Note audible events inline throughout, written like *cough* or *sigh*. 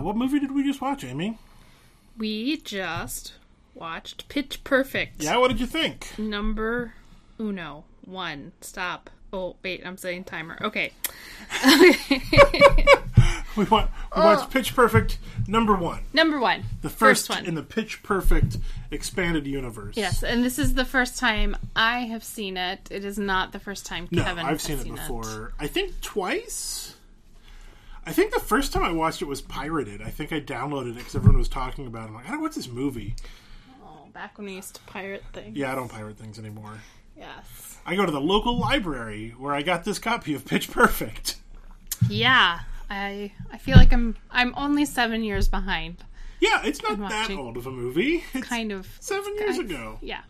Uh, what movie did we just watch, Amy? We just watched Pitch Perfect. Yeah, what did you think? Number uno. One. Stop. Oh, wait, I'm setting timer. Okay. *laughs* *laughs* We, wa- we watched oh. Pitch Perfect number one, Number one. the first, one. in the Pitch Perfect expanded universe. Yes, and this is the first time I have seen it. It is not the first time No, Kevin I've has seen it before. I think twice. I think the first time I watched it was pirated. I think I downloaded it because everyone was talking about it. I'm like, I don't know what's this movie. Oh, back when we used to pirate things. Yeah, I don't pirate things anymore. Yes. I go to the local library where I got this copy of Pitch Perfect. Yeah. I I feel like I'm I'm only seven years behind. Yeah, it's not that old of a movie. It's Kind of. seven years ago. Yeah.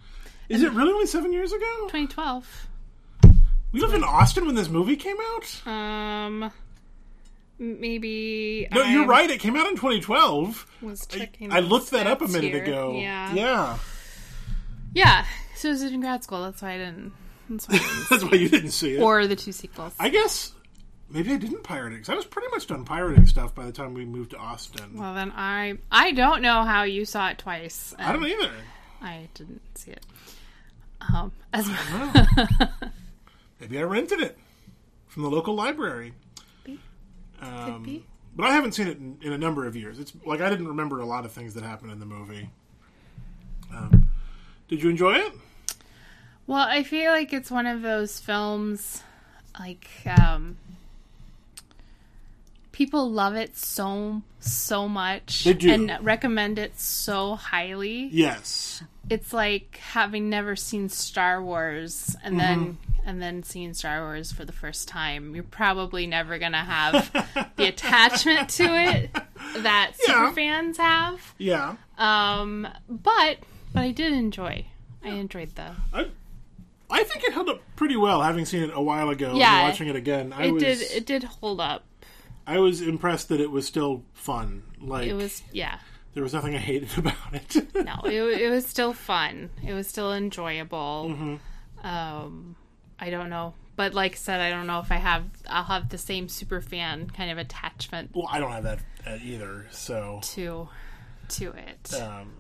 Is it really only seven years ago? 2012. We lived in Austin when this movie came out? Um. Maybe. No, you're right. It came out in 2012. Was I, checking. I the looked that up a minute here. ago. Yeah. Yeah. Yeah. So I was in grad school. That's why I didn't. That's why I didn't. *laughs* That's why you didn't see it. or the two sequels. I guess maybe I didn't pirate it because I was pretty much done pirating stuff by the time we moved to Austin. well, then I I don't know how you saw it twice. I don't either. I didn't see it. Um, as I know. *laughs* Maybe I rented it from the local library. Um, be. But I haven't seen it in, in a number of years. It's like I didn't remember a lot of things that happened in the movie. Um, did you enjoy it? Well, I feel like it's one of those films like um people love it so so much They do. and recommend it so highly. Yes. It's like having never seen Star Wars and then and then seeing Star Wars for the first time. You're probably never going to have the attachment to it that *laughs* super Yeah. fans have. Yeah. Um but but I did enjoy. I enjoyed the I, I think it held up pretty well. Having seen it a while ago, Yeah. and watching it again, I it was did it did hold up. I was impressed that it was still fun. Like It was yeah. there was nothing I hated *laughs* about it. No, it it was still fun. It was still enjoyable. Mm-hmm. Um I don't know. But like I said, I don't know if I have I'll have the same super fan kind of attachment well, I don't have that uh, either. So to to it. um,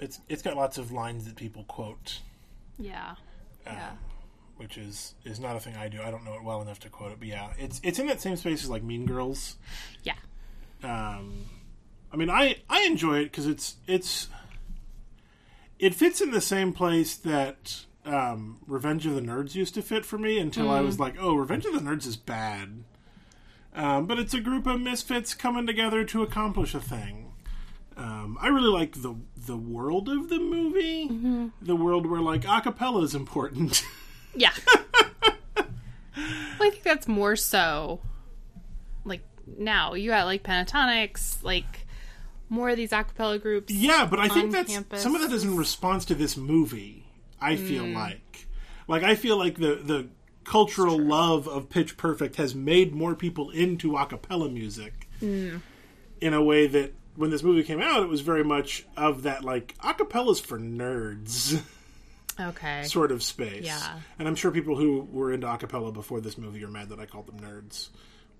it's it's got lots of lines that people quote. yeah. Yeah. which is is not a thing I do. I don't know it well enough to quote it, but yeah, it's it's in that same space as like Mean Girls. Yeah. Um, I mean, I I enjoy it because it's it's it fits in the same place that um, Revenge of the Nerds used to fit for me until I was like, oh, Revenge of the Nerds is bad. Um, but it's a group of misfits coming together to accomplish a thing. Um, I really like the the world of the movie, the world where like acapella is important. Yeah. *laughs* well, I think that's more so like now. You got like Pentatonix, like more of these a cappella groups. Yeah, but I think that's campus. some of that is in response to this movie. I feel like, like I feel like the the cultural love of Pitch Perfect has made more people into a cappella music in a way that when this movie came out, it was very much of that like a cappella's for nerds Okay. *laughs* sort of space. Yeah. and I'm sure people who were into a cappella before this movie are mad that I called them nerds,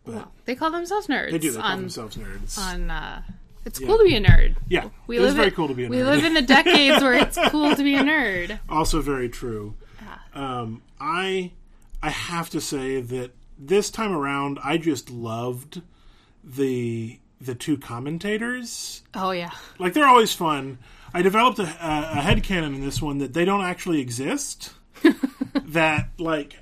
but They call themselves nerds. they do. They call on, themselves nerds. on uh it's cool to be a nerd. yeah, We it live is very in- cool to be a nerd. We live in the decades where it's *laughs* cool to be a nerd. also very true. Um, I I have to say that this time around, I just loved the the two commentators. Oh yeah. Like they're always fun. I developed a, a, a headcanon in this one that they don't actually exist. *laughs* that like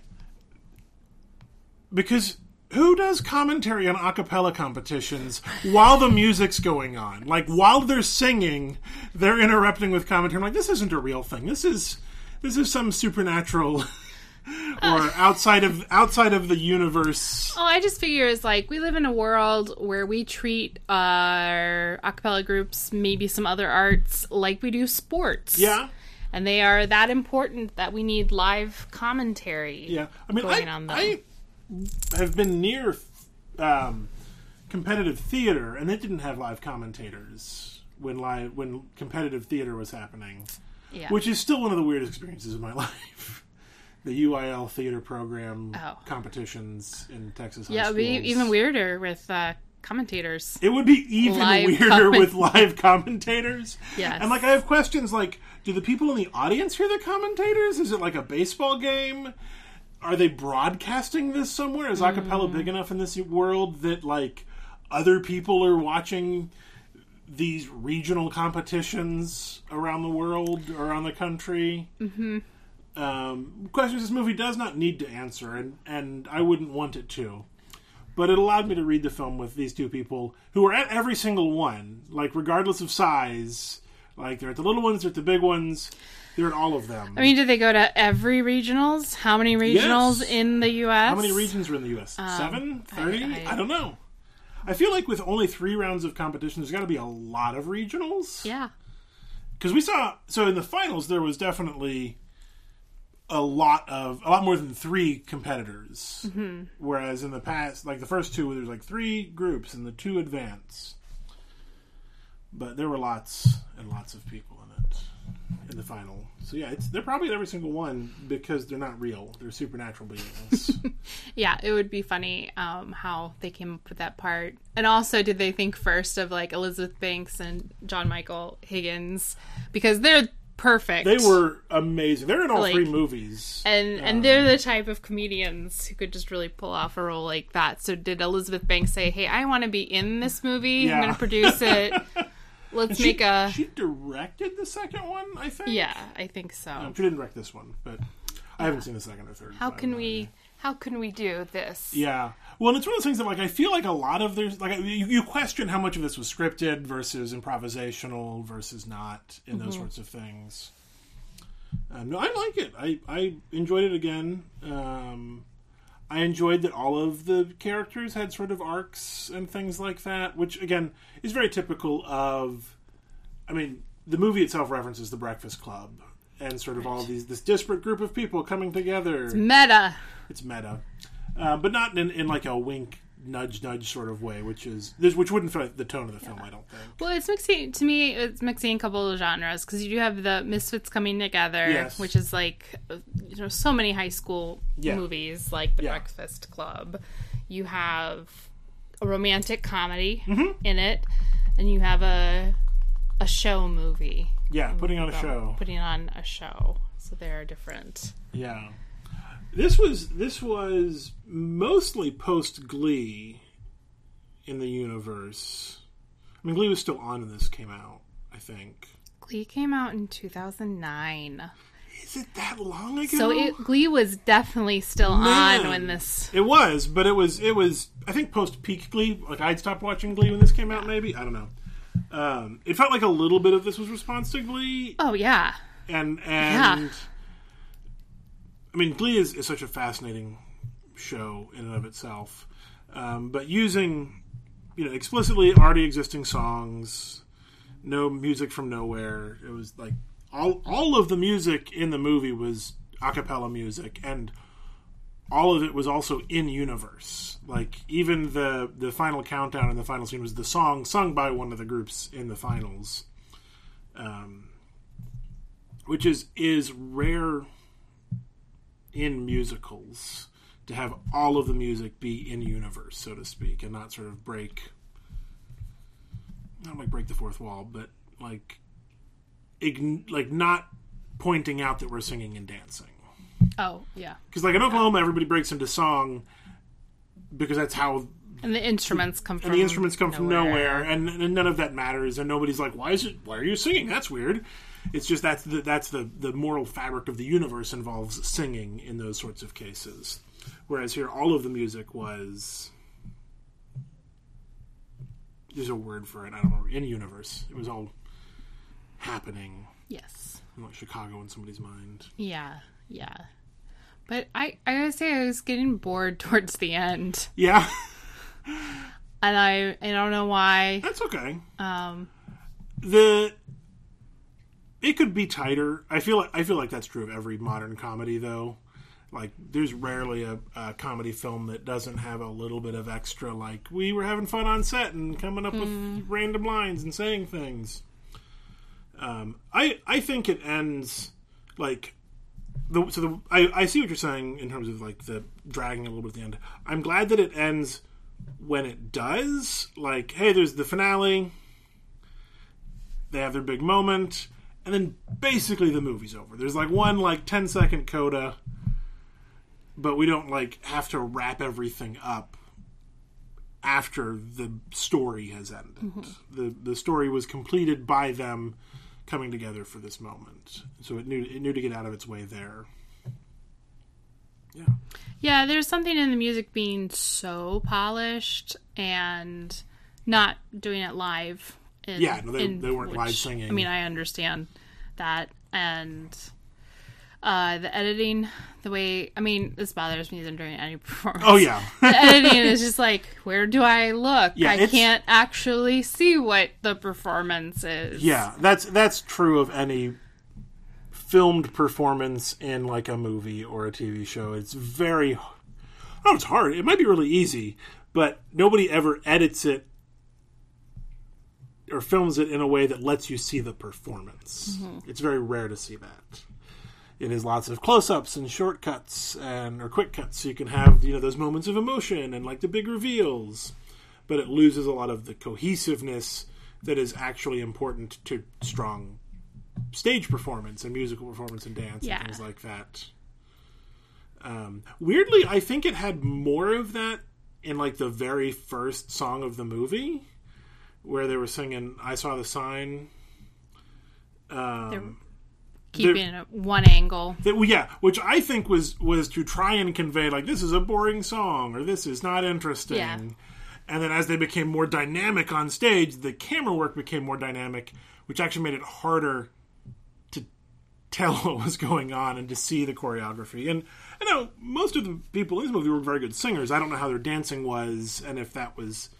because who does commentary on a cappella competitions while the music's going on? Like while they're singing, they're interrupting with commentary. I'm like, this isn't a real thing. This is this is some supernatural *laughs* or uh. outside of outside of the universe. Oh, I just figure it's like we live in a world where we treat our a cappella groups, maybe some other arts, like we do sports. Yeah. And they are that important that we need live commentary. Yeah, I mean, going I. I have been near um, competitive theater, and they didn't have live commentators when live when competitive theater was happening, Yeah. which is still one of the weirdest experiences of my *laughs* life. the UIL theater program Oh. competitions in Texas. high yeah, it'd be even weirder with uh, commentators. It would be even Live weirder comment- with live commentators. Yes. And like I have questions like do the people in the audience hear the commentators? Is it like a baseball game? Are they broadcasting this somewhere? Is acapella big enough in this world that like other people are watching these regional competitions around the world, around the country? Mm-hmm. Um, questions this movie does not need to answer, and, and I wouldn't want it to but it allowed me to read the film with these two people who were at every single one, like regardless of size. Like they're at the little ones, they're at the big ones, they're at all of them. I mean, did they go to every regionals? How many regionals Yes. in the U.S.? How many regions are in the U.S.? Seven, thirty? I, I- don't know. I feel like with only three rounds of competition, there's got to be a lot of regionals. Yeah. because we saw so in the finals there was definitely a lot of a lot more than three competitors Mm-hmm. whereas in the past like the first two there's like three groups and the two advance but there were lots and lots of people in it in the final so yeah it's they're probably every single one because they're not real they're supernatural beings *laughs* Yeah, it would be funny um, how they came up with that part. And also, did they think first of like Elizabeth Banks and John Michael Higgins because they're perfect. they were amazing they're in all Like- three movies and and they're the type of comedians who could just really pull off a role like that. So did Elizabeth Banks say, "Hey, I want to be in this movie. Yeah. I'm going to produce it. *laughs* Let's she, make a she directed the second one i think yeah." I think so. Um, she didn't direct this one, but I haven't seen the second or third. How can we? How can we do this? Yeah. Well, and it's one of those things that, like, I feel like a lot of there's like you, you question how much of this was scripted versus improvisational versus not in those sorts of things. Um, no, I like it. I I enjoyed it again. Um, I enjoyed that all of the characters had sort of arcs and things like that, which again is very typical of. I mean, the movie itself references the Breakfast Club and sort of all these this disparate group of people coming together It's Meta. it's meta, uh, but not in, in like a wink, nudge, nudge sort of way, which is this, which wouldn't fit the tone of the film. I don't think. Well, it's mixing to me. It's mixing a couple of genres because you do have the Misfits coming together, Yes. which is like uh, you know so many high school Yeah. movies like The Yeah. Breakfast Club. You have a romantic comedy Mm-hmm. in it, and you have a a show movie. Yeah, putting on a show. Putting on a show, so they are different. Yeah, this was this was mostly post Glee in the universe. I mean, Glee was still on when this came out. I think. Glee came out in two thousand nine, Is it that long ago? so it, Glee was definitely still Man. on when this. It was, but it was it was I think post peak Glee. Like I'd stopped watching Glee when this came out. Maybe I don't know. Um, it felt like a little bit of this was response to Glee, Oh yeah, and and Yeah. I mean Glee is, is such a fascinating show in and of itself, um, but using you know explicitly already existing songs, no music from nowhere. It was like all all of the music in the movie was a cappella music and all of it was also in universe. Like even the the final countdown and the final scene was the song sung by one of the groups in the finals, um, which is is rare in musicals to have all of the music be in universe, so to speak, and not sort of break. Not like break the fourth wall, but like, ign- like not pointing out that we're singing and dancing. oh yeah, Because like in Oklahoma, everybody breaks into song because that's how and the instruments come from and the instruments come from nowhere, and, and none of that matters, and nobody's like, "Why is it? Why are you singing? That's weird." It's just that's the that's the the moral fabric of the universe involves singing in those sorts of cases, whereas here all of the music was. There's a word for it. I don't know. In universe, it was all happening Yes. in like Chicago in somebody's mind. Yeah. Yeah. But I, I gotta say, I was getting bored *laughs* towards the end, Yeah, and I, I don't know why. that's okay. Um, the it could be tighter. I feel like I feel like that's true of every modern comedy, though. Like, there's rarely a, a comedy film that doesn't have a little bit of extra. Like, we were having fun on set and coming up with random lines and saying things. Um, I I think it ends like the so the I, I see what you're saying in terms of like the dragging a little bit at the end. I'm glad that it ends when it does, like, hey, there's the finale, they have their big moment, and then basically the movie's over. There's like one like 10 second coda, but we don't like have to wrap everything up after the story has ended. Mm-hmm. The the story was completed by them coming together for this moment. So it knew it knew to get out of its way there. Yeah. Yeah, there's something in the music being so polished and not doing it live. In, Yeah, no, they- in they weren't live singing. I mean, I understand that, and uh, the editing, the way I mean, this bothers me than during any *laughs* performance. Oh yeah. the editing is just like, where do I look? Yeah, I can't actually see what the performance is. Yeah, that's that's true of any filmed performance in like a movie or a TV show. It's very Oh, it's hard. It might be really easy, but nobody ever edits it or films it in a way that lets you see the performance. Mm-hmm. It's very rare to see that. It is lots of close-ups and shortcuts and or quick cuts, so you can have you know those moments of emotion and like the big reveals. But it loses a lot of the cohesiveness that is actually important to strong stage performance and musical performance and dance Yeah. and things like that. Um, weirdly, I think it had more of that in like the very first song of the movie, where they were singing "I Saw the Sign." Um, keeping it one angle. that, well, yeah, which I think was was to try and convey like this is a boring song or this is not interesting. Yeah. And then as they became more dynamic on stage, the camera work became more dynamic, which actually made it harder tell *laughs* what was going on and to see the choreography. And I know most of the people in this movie were very good singers. I don't know how their dancing was and if that was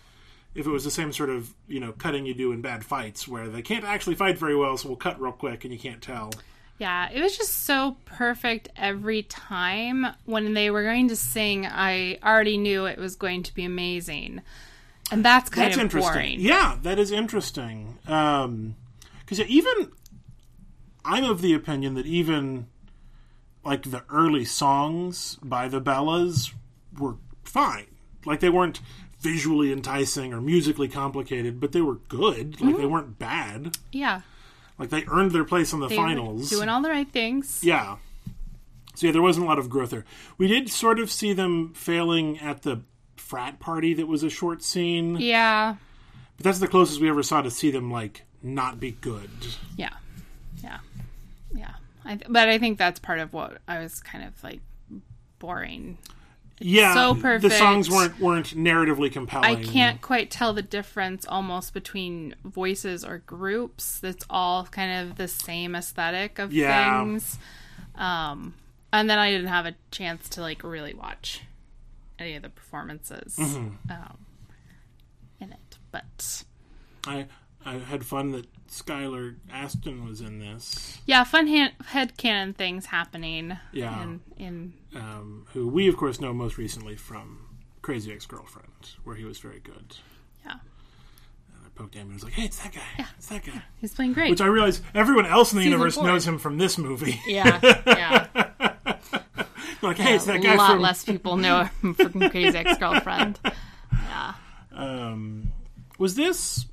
if it was the same sort of, you know, cutting you do in bad fights where they can't actually fight very well, so we'll cut real quick and you can't tell. Yeah, it was just so perfect every time. When they were going to sing, I already knew it was going to be amazing. And that's kind That's of interesting. boring. Yeah, that is interesting. Um Because even I'm of the opinion that even like the early songs by the Bellas were fine. Like they weren't visually enticing or musically complicated, but they were good. Like Mm-hmm. they weren't bad. Yeah. Like they earned their place in the They finals. Doing all the right things. Yeah. So yeah, there wasn't a lot of growth there. We did sort of see them failing at the frat party that was a short scene. Yeah. But that's the closest we ever saw to see them like not be good. Yeah. I, but I think that's part of what I was kind of like boring. Yeah, so perfect. The songs weren't weren't narratively compelling. I can't quite tell the difference almost between voices or groups. It's all kind of the same aesthetic of Yeah. things. Um, and then I didn't have a chance to like really watch any of the performances Mm-hmm. um, in it. But I I had fun that Skylar Astin was in this. yeah, fun han- headcanon things happening. Yeah. In, in Um, who we of course know most recently from Crazy Ex Girlfriend, where he was very good. yeah, And I poked him and was like, "Hey, it's that guy. Yeah. It's that guy." he's playing great. Which I realize everyone else in the Season universe four. knows him from this movie. yeah, *laughs* yeah. like, hey, it's a that guy A lot from. less people know him from Crazy Ex Girlfriend. *laughs* Yeah. Um, was this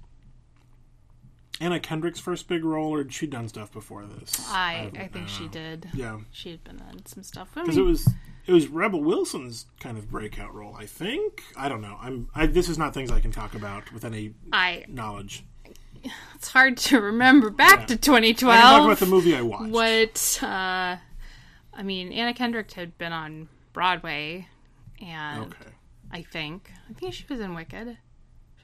Anna Kendrick's first big role, or had she done stuff before this? I don't I think she did. Yeah, She had been in some stuff. I because mean, it was it was Rebel Wilson's kind of breakout role. I think. I don't know. I'm. I, this is not things I can talk about with any I knowledge. it's hard to remember back Yeah. to I can talk about the movie I watched. what uh I mean Anna Kendrick had been on Broadway and Okay. I think I think she was in Wicked.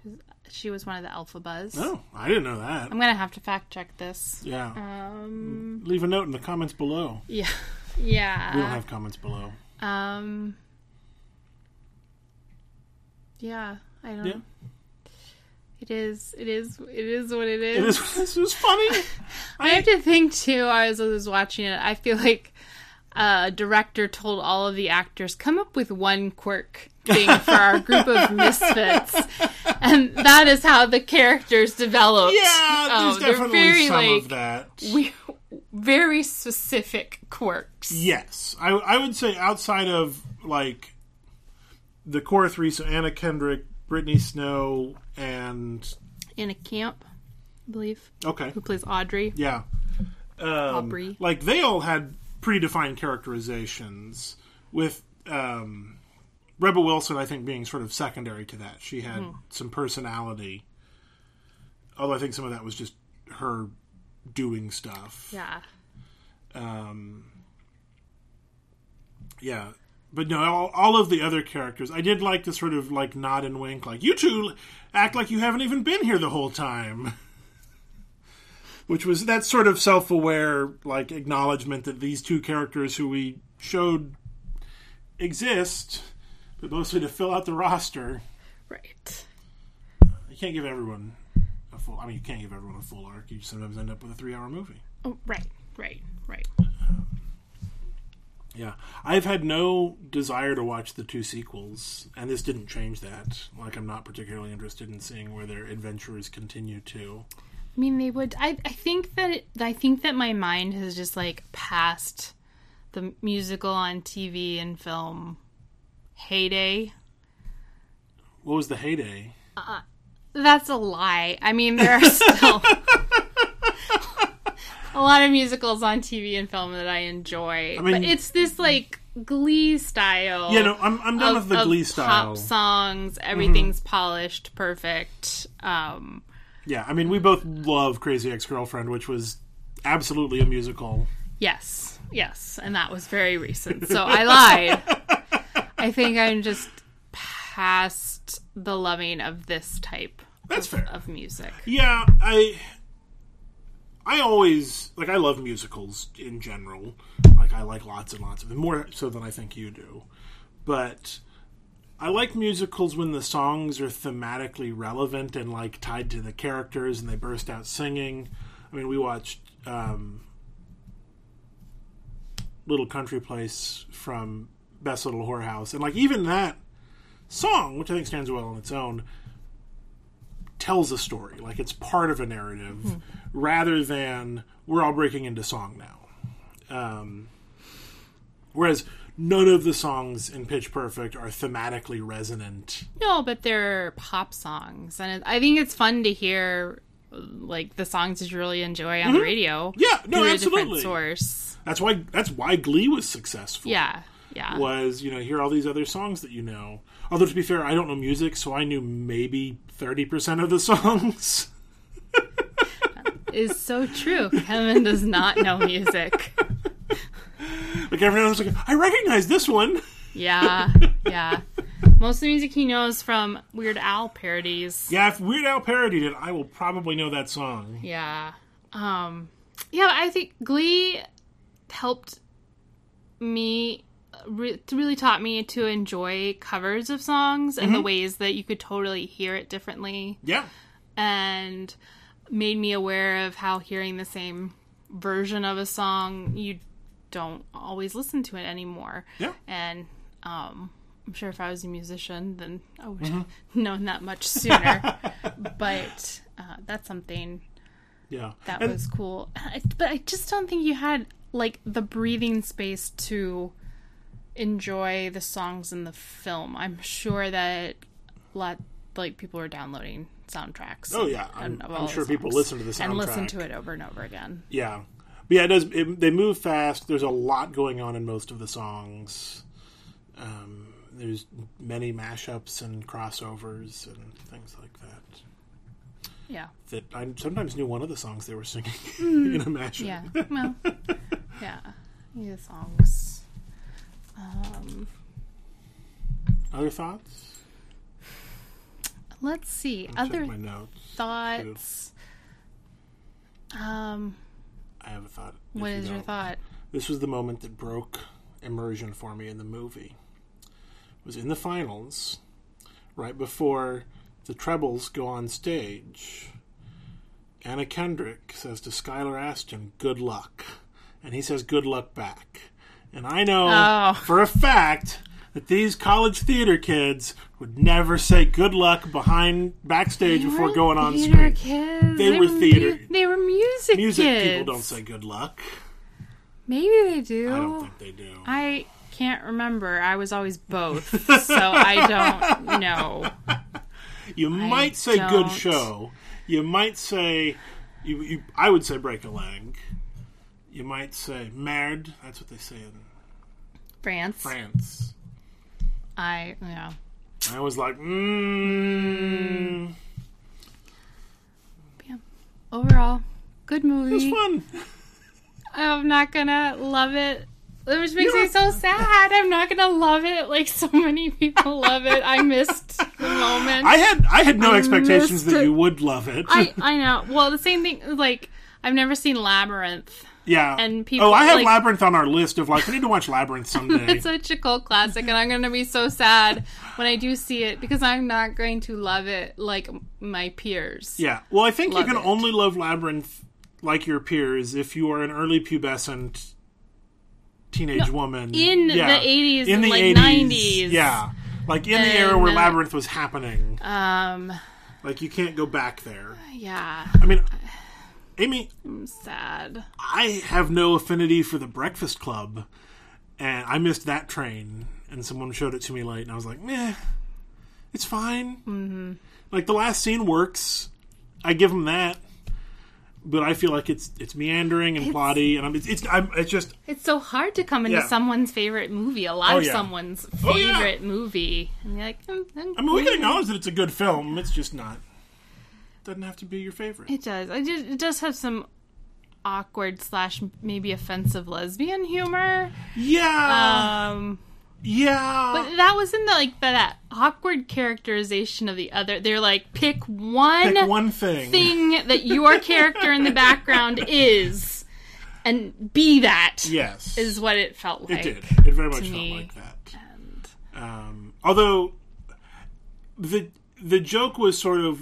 She was, she was one of the alpha buzz. Oh, I didn't know that. I'm gonna have to fact check this. Yeah. Um. Leave a note in the comments below. Yeah. *laughs* Yeah. We don't have comments below. Um. Yeah. I don't. Yeah. know. It is. It is. It is what it is. It is. This is funny. *laughs* I have to think too. I was, I was watching it. I feel like a director told all of the actors come up with one quirk thing for our group of *laughs* misfits, and that is how the characters developed. Yeah, there's they're definitely very, some like, of that. We very specific quirks. Yes, I, I would say outside of like the core three, so Anna Kendrick, Brittany Snow and Anna Camp, I believe. okay, Who plays Audrey? yeah, um, Aubrey. like they all had predefined characterizations. With um, Rebel Wilson, I think being sort of secondary to that, she had Hmm. some personality. Although I think some of that was just her doing stuff. Yeah. um, yeah but no all, all of the other characters i did like the sort of like nod and wink like you two act like you haven't even been here the whole time *laughs* which was that sort of self-aware like acknowledgement that these two characters who we showed exist but mostly to fill out the roster Right. you can't give everyone a full i mean you can't give everyone a full arc you sometimes end up with a three hour movie Oh, right. Right. Right. Yeah, I've had no desire to watch the two sequels, and this didn't change that. Like, I'm not particularly interested in seeing where their adventures continue to. I mean, they would. I. I think that. It, I think that my mind has just like passed the musical on TV and film heyday. What was the heyday? That's a lie. I mean, there are still a lot of musicals on TV and film that I enjoy, I mean- but it's this like Glee style. Yeah, no, I'm I'm done of, with the Glee style. pop songs. Everything's polished, perfect. Um, Yeah, I mean, we both love Crazy Ex-Girlfriend, which was absolutely a musical. yes, yes, and that was very recent. So I lied. *laughs* I think I'm just past the loving of this type That's of, fair. of music. Yeah, I I always like I love musicals in general. Like I like lots and lots of them, more so than I think you do. But I like musicals when the songs are thematically relevant and like tied to the characters and they burst out singing. I mean, we watched um, Little Country Place from Best Little Whorehouse, and like even that song, which I think stands well on its own, tells a story. Like it's part of a narrative, rather than we're all breaking into song now. Um, whereas none of the songs in Pitch Perfect are thematically resonant. No, but they're pop songs, and it, I think it's fun to hear like the songs that you really enjoy on the radio. Mm-hmm. Yeah, no, absolutely. source. That's why that's why Glee was successful. Yeah, yeah. was you know hear all these other songs that you know. Although to be fair, I don't know music, so I knew maybe thirty percent of the *laughs* songs. Is so true. Kevin does not know music. *laughs* like everyone was like, I recognize this one. Yeah, *laughs* yeah. Most of the music he knows from Weird Al parodies. Yeah, if Weird Al parodied it, I will probably know that song. Yeah. Um yeah, I think Glee helped me re- really taught me to enjoy covers of songs and the ways that you could totally hear it differently Yeah, and made me aware of how hearing the same version of a song you don't always listen to it anymore. yeah. And um I'm sure if I was a musician, then I would *laughs* have known that much sooner. *laughs* but uh, that's something Yeah, that And- was cool. I, but I just don't think you had like the breathing space to enjoy the songs in the film. I'm sure that a lot like people were downloading soundtracks. Oh yeah, I'm, I'm sure people listen to the soundtrack and listen to it over and over again. Yeah, but yeah, it does. It, they move fast. There's a lot going on in most of the songs. Um, there's many mashups and crossovers and things like that. Yeah, That I sometimes knew one of the songs they were singing *laughs* in a mashup. yeah. Well, *laughs* yeah. Yeah, songs. Um, Other thoughts? *sighs* let's see. Check Other my notes. thoughts. Um, I have a thought. what you is your thought? This was the moment that broke immersion for me in the movie. It was in the finals, right before the trebles go on stage. Anna Kendrick says to Skylar Astin, "Good luck," and he says, "Good luck" back. And I know Oh. for a fact that these college theater kids would never say "good luck" behind backstage before going on screen. Kids. They were theater- mu- they were music. Music kids. people don't say "good luck." Maybe they do. I don't think they do. I can't remember. I was always both, *laughs* so I don't know. You might say good don't. show. You might say, you, you, I would say break a leg. You might say merde. That's what they say in France. France. I yeah. I was like, mmm. Yeah. Overall, good It movie. was fun. I'm not gonna love it. Which makes me so sad. I'm not gonna love it like so many people love it. I missed the moment. I had I had no I expectations that it. you would love it. I, I know. Well, the same thing. Like I've never seen Labyrinth. Yeah. and people, oh, I have like- Labyrinth on our list of like we need to watch Labyrinth *laughs* someday. It's such a cult classic, and I'm gonna be so sad when I do see it because I'm not going to love it like my peers. yeah. Well, I think you can it. only love Labyrinth like your peers if you are an early pubescent teenage woman in Yeah. the 80s in the like, 80s. 90s. Yeah. Like in the era where Labyrinth was happening. Um. Like you can't go back there. Yeah. I mean, Amy, I'm sad. I have no affinity for the Breakfast Club, and I missed that train. And someone showed it to me late, and I was like, "Meh, it's fine." Mm-hmm. Like the last scene works. I give them that, but I feel like it's it's meandering and plotty, and I'm it's it's, I'm, it's just It's so hard to come into Yeah. someone's favorite movie, a lot Oh, of yeah. someone's Oh, yeah. favorite movie, and you're like, mm, mm, I mean, we can acknowledge that it's a good film. It's just not. Doesn't have to be your favorite. It does. I did. It does have some awkward slash maybe offensive lesbian humor. Yeah, Um, yeah. but that was in the like that, that awkward characterization of the other. They're like, pick one, Pick one thing. thing that your character in the background is, and be that. Yes, Is what it felt like. It did. It very much felt me. like that. Um, although the the joke was sort of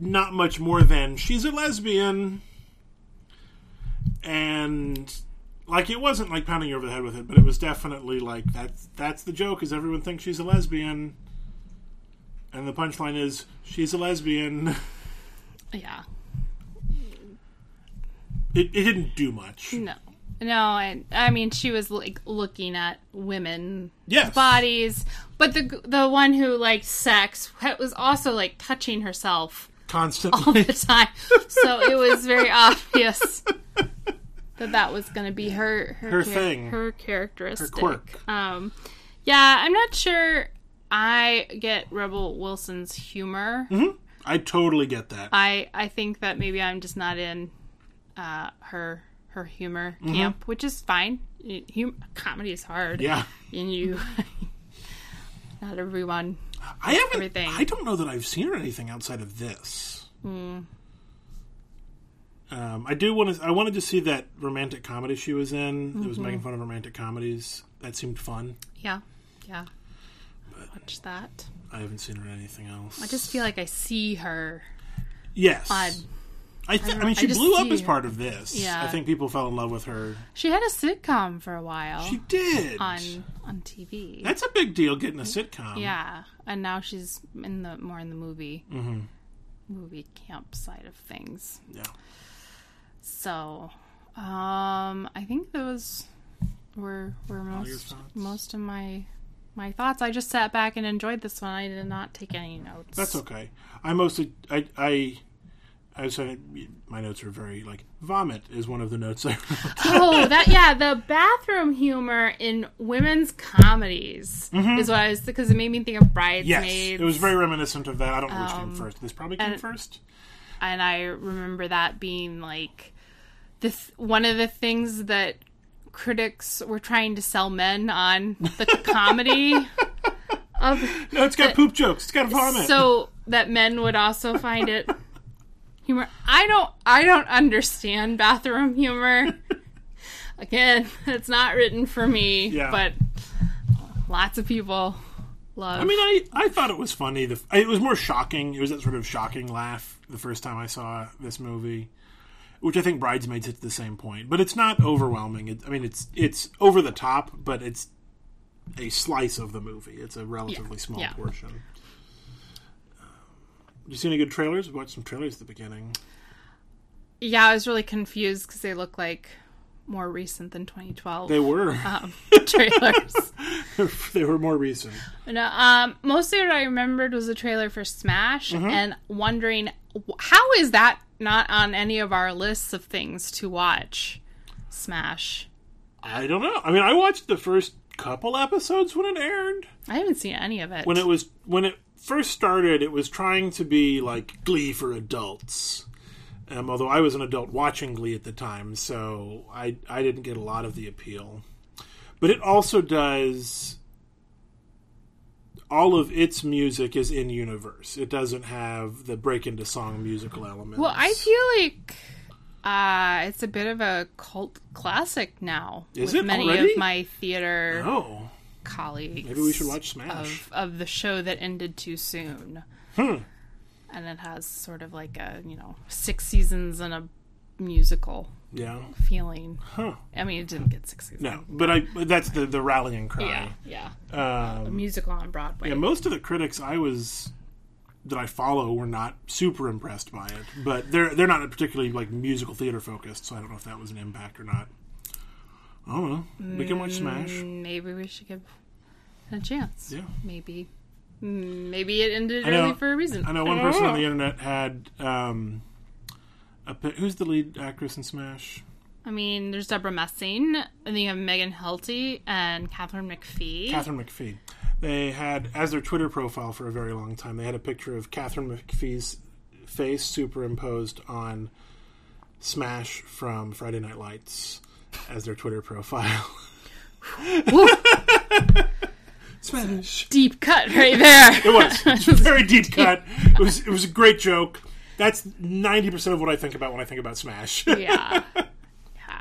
not much more than she's a lesbian, and like it wasn't like pounding you over the head with it, but it was definitely like that's that's the joke is everyone thinks she's a lesbian, and the punchline is she's a lesbian. *laughs* Yeah. It, it didn't do much. No. No, I, I mean she was like looking at women Yes. bodies, but the the one who liked sex was also like touching herself constantly all the time. so it was very obvious that that was going to be her her, Her thing. her characteristic. Her quirk. Um, yeah, I'm not sure. I get Rebel Wilson's humor. I totally get that. I I think that maybe I'm just not in uh, her her humor camp, which is fine. Hum- comedy is hard, yeah. and you *laughs* not everyone. I haven't. everything. I don't know that I've seen her anything outside of this. Hmm. Um, I do want to. I wanted to see that romantic comedy she was in. It Mm-hmm. was making fun of romantic comedies. That seemed fun. Yeah, yeah. But Watch that. I haven't seen her in anything else. I just feel like I see her. yes. on- I, th- I, don't- mean, she just blew up as her. part of this. Yeah. I think people fell in love with her. She had a sitcom for a while She did. on on TV. That's a big deal getting a sitcom. yeah, and now she's in the more in the movie Mm-hmm. movie camp side of things. Yeah. So, um, I think those were were most most of my my thoughts. I just sat back and enjoyed this one. I did not take any notes. That's okay. I mostly. I. I I was saying my notes are very like vomit is one of the notes I wrote. oh, that yeah, the bathroom humor in women's comedies is what I was because it made me think of Bridesmaids. Mm-hmm. Yes, it was very reminiscent of that. I don't know which came Um, first. This probably came and- first. and I remember that being like this one of the things that critics were trying to sell men on the comedy *laughs* of No, it's got poop jokes. It's got vomit. so that men would also find it humor. I don't I don't understand bathroom humor. *laughs* Again, it's not written for me, Yeah. but lots of people love. I mean, I, I thought it was funny. The it was more shocking. It was that sort of shocking laugh the first time I saw this movie, which I think Bridesmaids hit the same point. But it's not overwhelming. It, I mean, it's it's over the top, but it's a slice of the movie. It's a relatively small Yeah. portion. You see any good trailers? We watched some trailers at the beginning. yeah, I was really confused because they look like more recent than 2012 They were. um, *laughs* trailers. *laughs* they were more recent. No, um, mostly what I remembered was the trailer for Smash, Mm-hmm. and wondering how is that not on any of our lists of things to watch. Smash. I don't know. I mean, I watched the first couple episodes when it aired. I haven't seen any of it. When it was when it first started, it was trying to be like Glee for adults. Um, although I was an adult watching Glee at the time, so I I didn't get a lot of the appeal. But it also does all of its music is in universe. It doesn't have the break into song musical elements. well, I feel like uh, it's a bit of a cult classic now. Is with it many already? of my theater oh, colleagues. maybe we should watch Smash. of of the show that ended too soon. Hmm. And it has sort of like a you know six seasons and a musical Yeah. feeling. Huh. I mean, it didn't get six seasons. No, but I but that's the the rallying Yeah, cry. yeah. Um, A musical on Broadway. Yeah, most of the critics I was that I follow were not super impressed by it, but they're they're not particularly like musical theater focused, so I don't know if that was an impact or not. I don't know. We can watch Smash. Mm, Maybe we should give it a chance. Yeah. Maybe. Mm, Maybe it ended I know- early for a reason. I know one person on the internet had um, a pi- who's the lead actress in Smash? I mean, there's Debra Messing, and then you have Megan Hilty and Katharine McPhee. Katharine McPhee. They had as their Twitter profile for a very long time. They had a picture of Katharine McPhee's face superimposed on Smash from Friday Night Lights as their Twitter profile. *laughs* Smash. Deep cut right there. It was. *laughs* It was a very deep cut. It was. It was a great joke. That's ninety percent of what I think about when I think about Smash. yeah. *laughs* Yeah.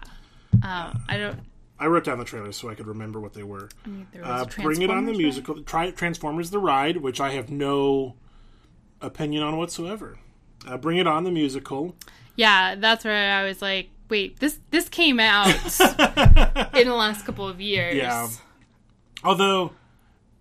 Um, I don't. I wrote down the trailers so I could remember what they were. I mean, there Uh, bring it on the Transformers, musical. Try Transformers: The Ride, which I have no opinion on whatsoever. Uh, bring it on the musical. Yeah, that's where I was like, wait, this this came out *laughs* in the last couple of years. Yeah. Although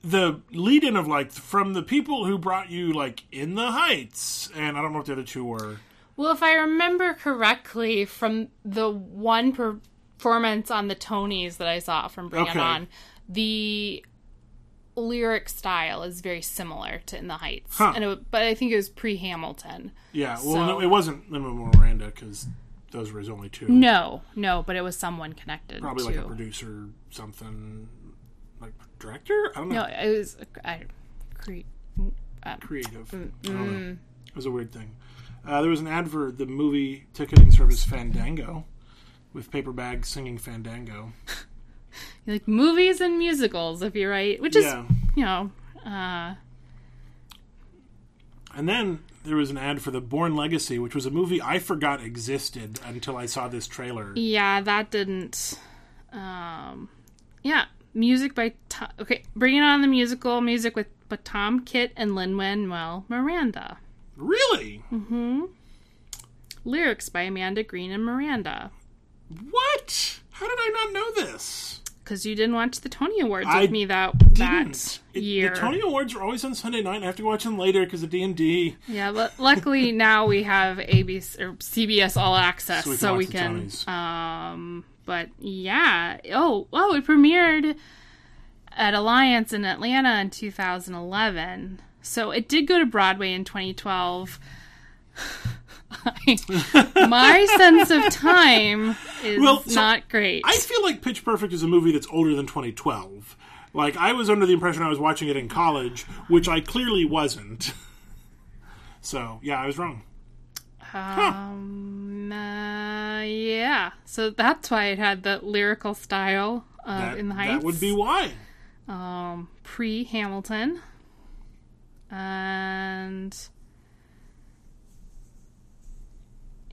the lead-in of like from the people who brought you like In the Heights, and I don't know what the other two were. Well, if I remember correctly from the one performance on the Tonys that I saw from Bring Okay. It On, the lyric style is very similar to In the Heights. Huh. And it, but I think it was pre Hamilton. Yeah, well, So- no, it wasn't Lin Manuel Miranda because those were his only two. No, no, but it was someone connected Probably to. like a producer, something like director. I don't know. no, it was I, cre- creative. Mm, know. It was a weird thing. Uh, there was an ad for the movie ticketing service Fandango with paper bags singing Fandango. *laughs* like movies and musicals, if you're right, which is Yeah. you know. Uh, And then there was an ad for The Bourne Legacy, which was a movie I forgot existed until I saw this trailer. Yeah, that didn't. Um, yeah, music by Tom, okay, bringing on the musical music with by Tom Kitt and Lin Manuel Miranda. Really? Mhm. Lyrics by Amanda Green and Miranda. What? How did I not know this? Because you didn't watch the Tony Awards I with me that Didn't. that It- year. The Tony Awards are always on Sunday night. and I have to watch them later because of D and D. Yeah, but luckily now we have ABC or CBS All Access, So we can so we can. Um, but yeah, oh, oh, it premiered at Alliance in Atlanta in 2011. So it did go to Broadway in 2012. *laughs* My sense of time is Well, so not great. I feel like Pitch Perfect is a movie that's older than 2012. Like I was under the impression I was watching it in college, which I clearly wasn't. *laughs* So yeah, I was wrong. Um, uh, yeah. So that's why it had the lyrical style of That, In the Heights. that would be why. um, pre Hamilton. And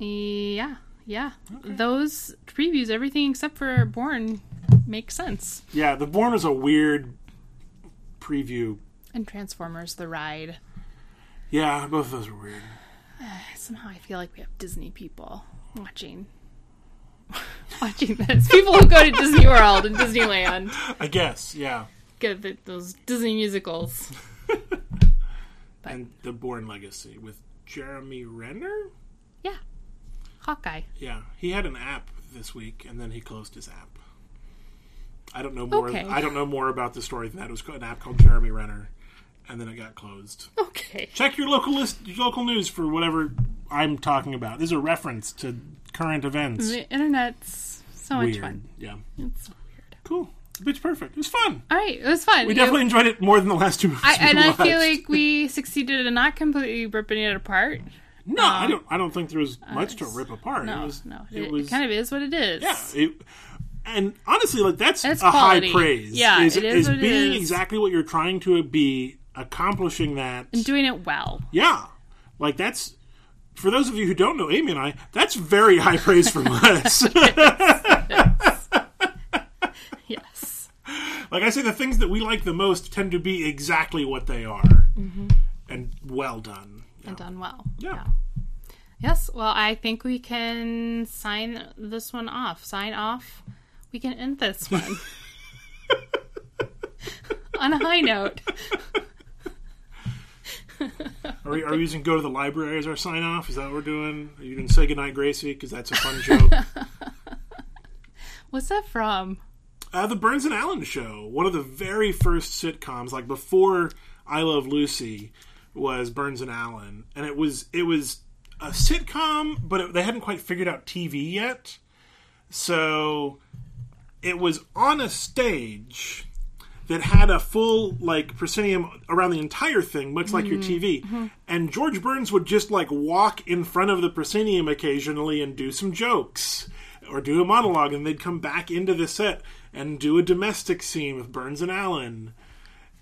yeah, yeah. Those previews, everything except for Bourne makes sense. Yeah, The Bourne is a weird preview. And Transformers the ride. Yeah, both of those were weird. *sighs* Somehow I feel like we have Disney people watching *laughs* watching this. People who go to Disney World and Disneyland. I guess, yeah. Get the, those Disney musicals. *laughs* And The Bourne Legacy with Jeremy Renner? Yeah. Hawkeye. Yeah, he had an app this week, and then he closed his app. I don't know more. Okay. I don't know more about the story than that. It was an app called Jeremy Renner, and then it got closed. Okay. Check your local list, your local news for whatever I'm talking about. This is a reference to current events. The internet's so much Weird, fun. yeah, It's so weird. cool. Bitch, perfect. It was fun. All right, it was fun. We definitely enjoyed it more than the last two. I, and I feel like we *laughs* succeeded in not completely ripping it apart. No, I um, don't. I don't think there was uh, much to rip apart. No, it was, no, It, it, was kind of is what it is. Yeah, it, and honestly, like that's It's a quality. high praise. Yeah, is, it is what being is. exactly what you're trying to be, accomplishing that. And doing it well. yeah, like that's for those of you who don't know Amy and I. That's very high praise from *laughs* us. Yes. *laughs* like I say, the things that we like the most tend to be exactly what they are, mm-hmm. and well done. And done well. Yeah. Yes. Well, I think we can sign this one off. Sign off. We can end this *laughs* one on a high note. Are we, are we using "Go to the Library" as our sign off? Is that what we're doing? Are you going to say goodnight, Gracie? Because that's a fun joke. *laughs* What's that from? Uh, the Burns and Allen Show, one of the very first sitcoms, like before I Love Lucy, was Burns and Allen, and it was it was a sitcom, but it, they hadn't quite figured out TV yet, so it was on a stage that had a full like proscenium around the entire thing, much like your mm-hmm. TV. Mm-hmm. And George Burns would just like walk in front of the proscenium occasionally and do some jokes or do a monologue, and they'd come back into the set and do a domestic scene with Burns and Allen.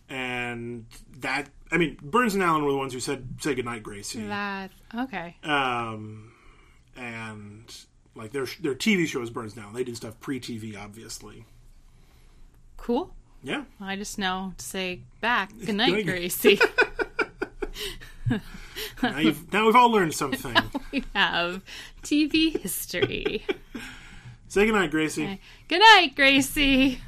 And that, I mean, Burns and Allen were the ones who said "Say goodnight, Gracie." That okay. Um, and like their their TV show is Burns and Allen. They did stuff pre TV, obviously. Cool. Yeah. I just know to say back. *laughs* Good night, Good. Gracie. *laughs* *laughs* Now, you've, now we've all learned something. we have TV history. Say goodnight, Gracie. Good night, Gracie.